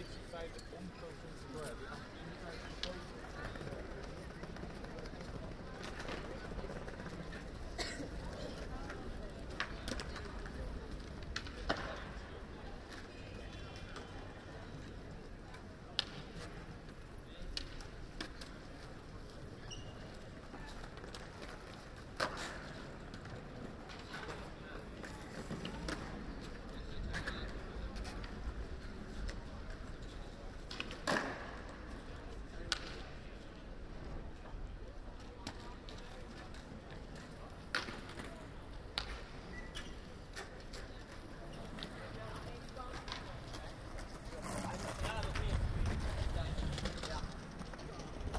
safety side, the home.